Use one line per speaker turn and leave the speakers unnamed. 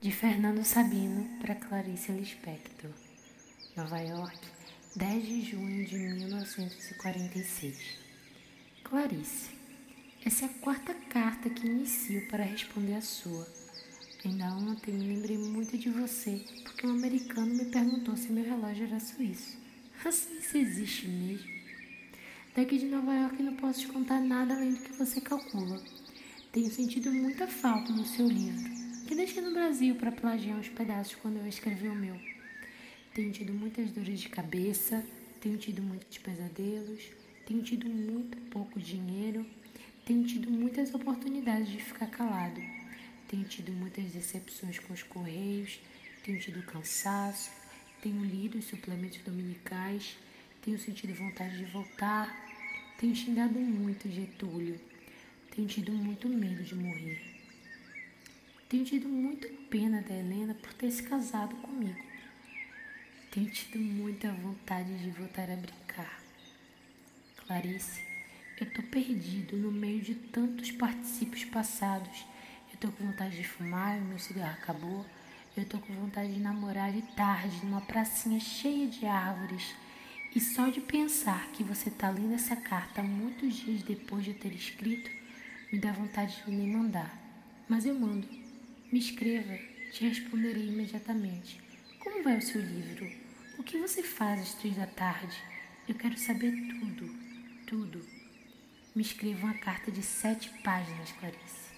De Fernando Sabino para Clarice Lispector. Nova York, 10 de junho de 1946. Clarice, essa é a quarta carta que inicio para responder a sua. Ainda ontem me lembrei muito de você, porque um americano me perguntou se meu relógio era suíço. Assim se existe mesmo. Daqui de Nova York não posso te contar nada além do que você calcula. Tenho sentido muita falta no seu livro que deixei no Brasil para plagiar uns pedaços quando eu escrevi o meu. Tenho tido muitas dores de cabeça, tenho tido muitos pesadelos, tenho tido muito pouco dinheiro, tenho tido muitas oportunidades de ficar calado, tenho tido muitas decepções com os correios, tenho tido cansaço, tenho lido os suplementos dominicais, tenho sentido vontade de voltar, tenho xingado muito Getúlio, tenho tido muito medo de morrer. Tenho tido muito pena da Helena por ter se casado comigo. Tenho tido muita vontade de voltar a brincar. Clarice, eu tô perdido no meio de tantos particípios passados. Eu tô com vontade de fumar, meu cigarro acabou. Eu tô com vontade de namorar de tarde numa pracinha cheia de árvores. E só de pensar que você tá lendo essa carta muitos dias depois de ter escrito, me dá vontade de nem mandar. Mas eu mando. Me escreva, te responderei imediatamente. Como vai o seu livro? O que você faz às três da tarde? Eu quero saber tudo, tudo. Me escreva uma carta de sete páginas, Clarice.